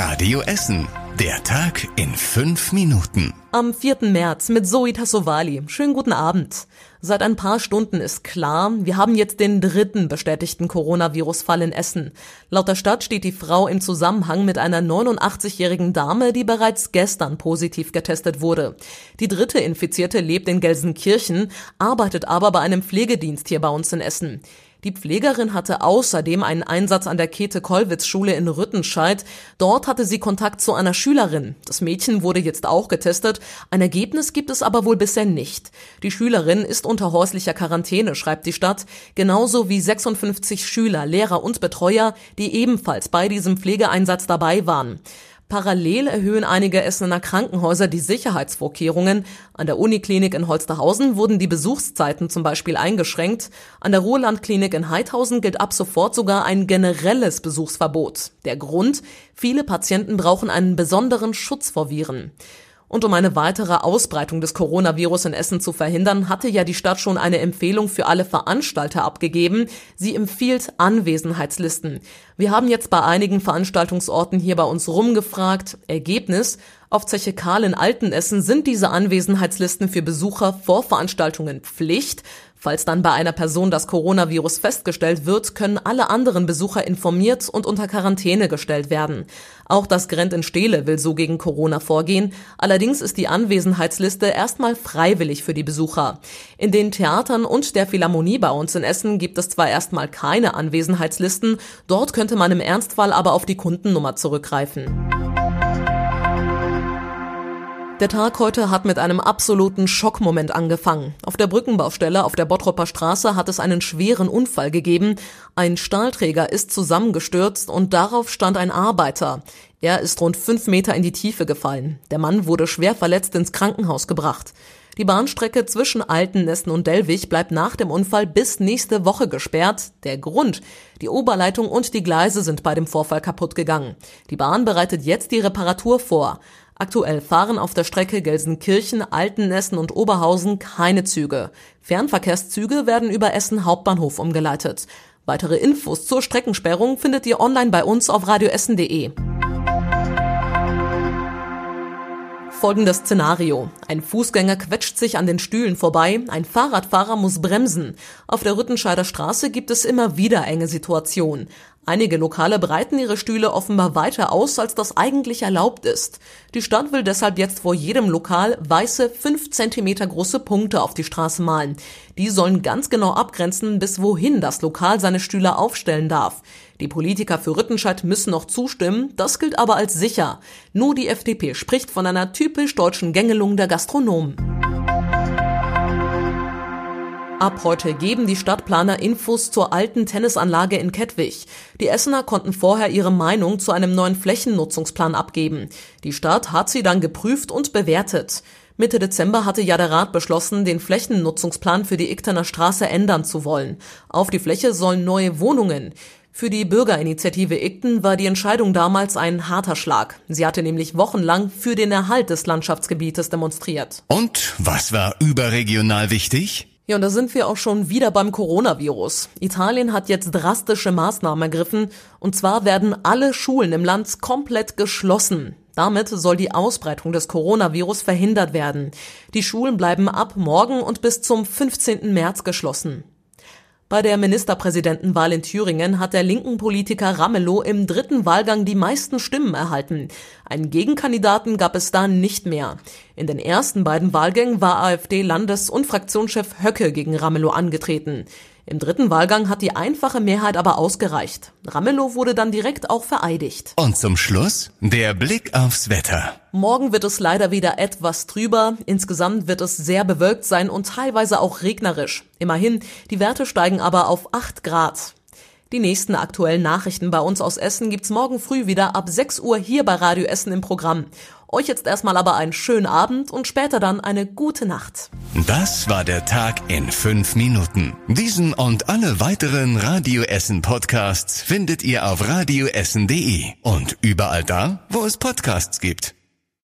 Radio Essen. Der Tag in fünf Minuten. Am 4. März mit Zoe Tassovali. Schönen guten Abend. Seit ein paar Stunden ist klar, wir haben jetzt den dritten bestätigten Coronavirus-Fall in Essen. Laut der Stadt steht die Frau im Zusammenhang mit einer 89-jährigen Dame, die bereits gestern positiv getestet wurde. Die dritte Infizierte lebt in Gelsenkirchen, arbeitet aber bei einem Pflegedienst hier bei uns in Essen. Die Pflegerin hatte außerdem einen Einsatz an der Käthe-Kollwitz-Schule in Rüttenscheid. Dort hatte sie Kontakt zu einer Schülerin. Das Mädchen wurde jetzt auch getestet. Ein Ergebnis gibt es aber wohl bisher nicht. Die Schülerin ist unter häuslicher Quarantäne, schreibt die Stadt, genauso wie 56 Schüler, Lehrer und Betreuer, die ebenfalls bei diesem Pflegeeinsatz dabei waren. Parallel erhöhen einige Essener Krankenhäuser die Sicherheitsvorkehrungen. An der Uniklinik in Holsterhausen wurden die Besuchszeiten zum Beispiel eingeschränkt. An der Ruhrlandklinik in Heidhausen gilt ab sofort sogar ein generelles Besuchsverbot. Der Grund? Viele Patienten brauchen einen besonderen Schutz vor Viren. Und um eine weitere Ausbreitung des Coronavirus in Essen zu verhindern, hatte ja die Stadt schon eine Empfehlung für alle Veranstalter abgegeben. Sie empfiehlt Anwesenheitslisten. Wir haben jetzt bei einigen Veranstaltungsorten hier bei uns rumgefragt. Ergebnis, auf Zeche Karl in Altenessen sind diese Anwesenheitslisten für Besucher vor Veranstaltungen Pflicht. Falls dann bei einer Person das Coronavirus festgestellt wird, können alle anderen Besucher informiert und unter Quarantäne gestellt werden. Auch das Grent in Steele will so gegen Corona vorgehen. Allerdings ist die Anwesenheitsliste erstmal freiwillig für die Besucher. In den Theatern und der Philharmonie bei uns in Essen gibt es zwar erstmal keine Anwesenheitslisten, dort könnte man im Ernstfall aber auf die Kundennummer zurückgreifen. Der Tag heute hat mit einem absoluten Schockmoment angefangen. Auf der Brückenbaustelle auf der Bottropper Straße hat es einen schweren Unfall gegeben. Ein Stahlträger ist zusammengestürzt und darauf stand ein Arbeiter. Er ist rund fünf Meter in die Tiefe gefallen. Der Mann wurde schwer verletzt ins Krankenhaus gebracht. Die Bahnstrecke zwischen Altennessen und Dellwig bleibt nach dem Unfall bis nächste Woche gesperrt. Der Grund? Die Oberleitung und die Gleise sind bei dem Vorfall kaputt gegangen. Die Bahn bereitet jetzt die Reparatur vor. Aktuell fahren auf der Strecke Gelsenkirchen, Altenessen und Oberhausen keine Züge. Fernverkehrszüge werden über Essen Hauptbahnhof umgeleitet. Weitere Infos zur Streckensperrung findet ihr online bei uns auf radioessen.de. Folgendes Szenario. Ein Fußgänger quetscht sich an den Stühlen vorbei, ein Fahrradfahrer muss bremsen. Auf der Rüttenscheider Straße gibt es immer wieder enge Situationen. Einige Lokale breiten ihre Stühle offenbar weiter aus, als das eigentlich erlaubt ist. Die Stadt will deshalb jetzt vor jedem Lokal weiße, fünf Zentimeter große Punkte auf die Straße malen. Die sollen ganz genau abgrenzen, bis wohin das Lokal seine Stühle aufstellen darf. Die Politiker für Rüttenscheid müssen noch zustimmen, das gilt aber als sicher. Nur die FDP spricht von einer typisch deutschen Gängelung der Gastronomen. Ab heute geben die Stadtplaner Infos zur alten Tennisanlage in Kettwig. Die Essener konnten vorher ihre Meinung zu einem neuen Flächennutzungsplan abgeben. Die Stadt hat sie dann geprüft und bewertet. Mitte Dezember hatte ja der Rat beschlossen, den Flächennutzungsplan für die Iktener Straße ändern zu wollen. Auf die Fläche sollen neue Wohnungen. Für die Bürgerinitiative Ikten war die Entscheidung damals ein harter Schlag. Sie hatte nämlich wochenlang für den Erhalt des Landschaftsgebietes demonstriert. Und was war überregional wichtig? Ja, und da sind wir auch schon wieder beim Coronavirus. Italien hat jetzt drastische Maßnahmen ergriffen, und zwar werden alle Schulen im Land komplett geschlossen. Damit soll die Ausbreitung des Coronavirus verhindert werden. Die Schulen bleiben ab morgen und bis zum 15. März geschlossen. Bei der Ministerpräsidentenwahl in Thüringen hat der linken Politiker Ramelow im dritten Wahlgang die meisten Stimmen erhalten. Einen Gegenkandidaten gab es da nicht mehr. In den ersten beiden Wahlgängen war AfD-Landes- und Fraktionschef Höcke gegen Ramelow angetreten. Im dritten Wahlgang hat die einfache Mehrheit aber ausgereicht. Ramelow wurde dann direkt auch vereidigt. Und zum Schluss der Blick aufs Wetter. Morgen wird es leider wieder etwas trüber. Insgesamt wird es sehr bewölkt sein und teilweise auch regnerisch. Immerhin, die Werte steigen aber auf 8 Grad. Die nächsten aktuellen Nachrichten bei uns aus Essen gibt's morgen früh wieder ab 6 Uhr hier bei Radio Essen im Programm. Euch jetzt erstmal aber einen schönen Abend und später dann eine gute Nacht. Das war der Tag in fünf Minuten. Diesen und alle weiteren Radio Essen Podcasts findet ihr auf radioessen.de und überall da, wo es Podcasts gibt.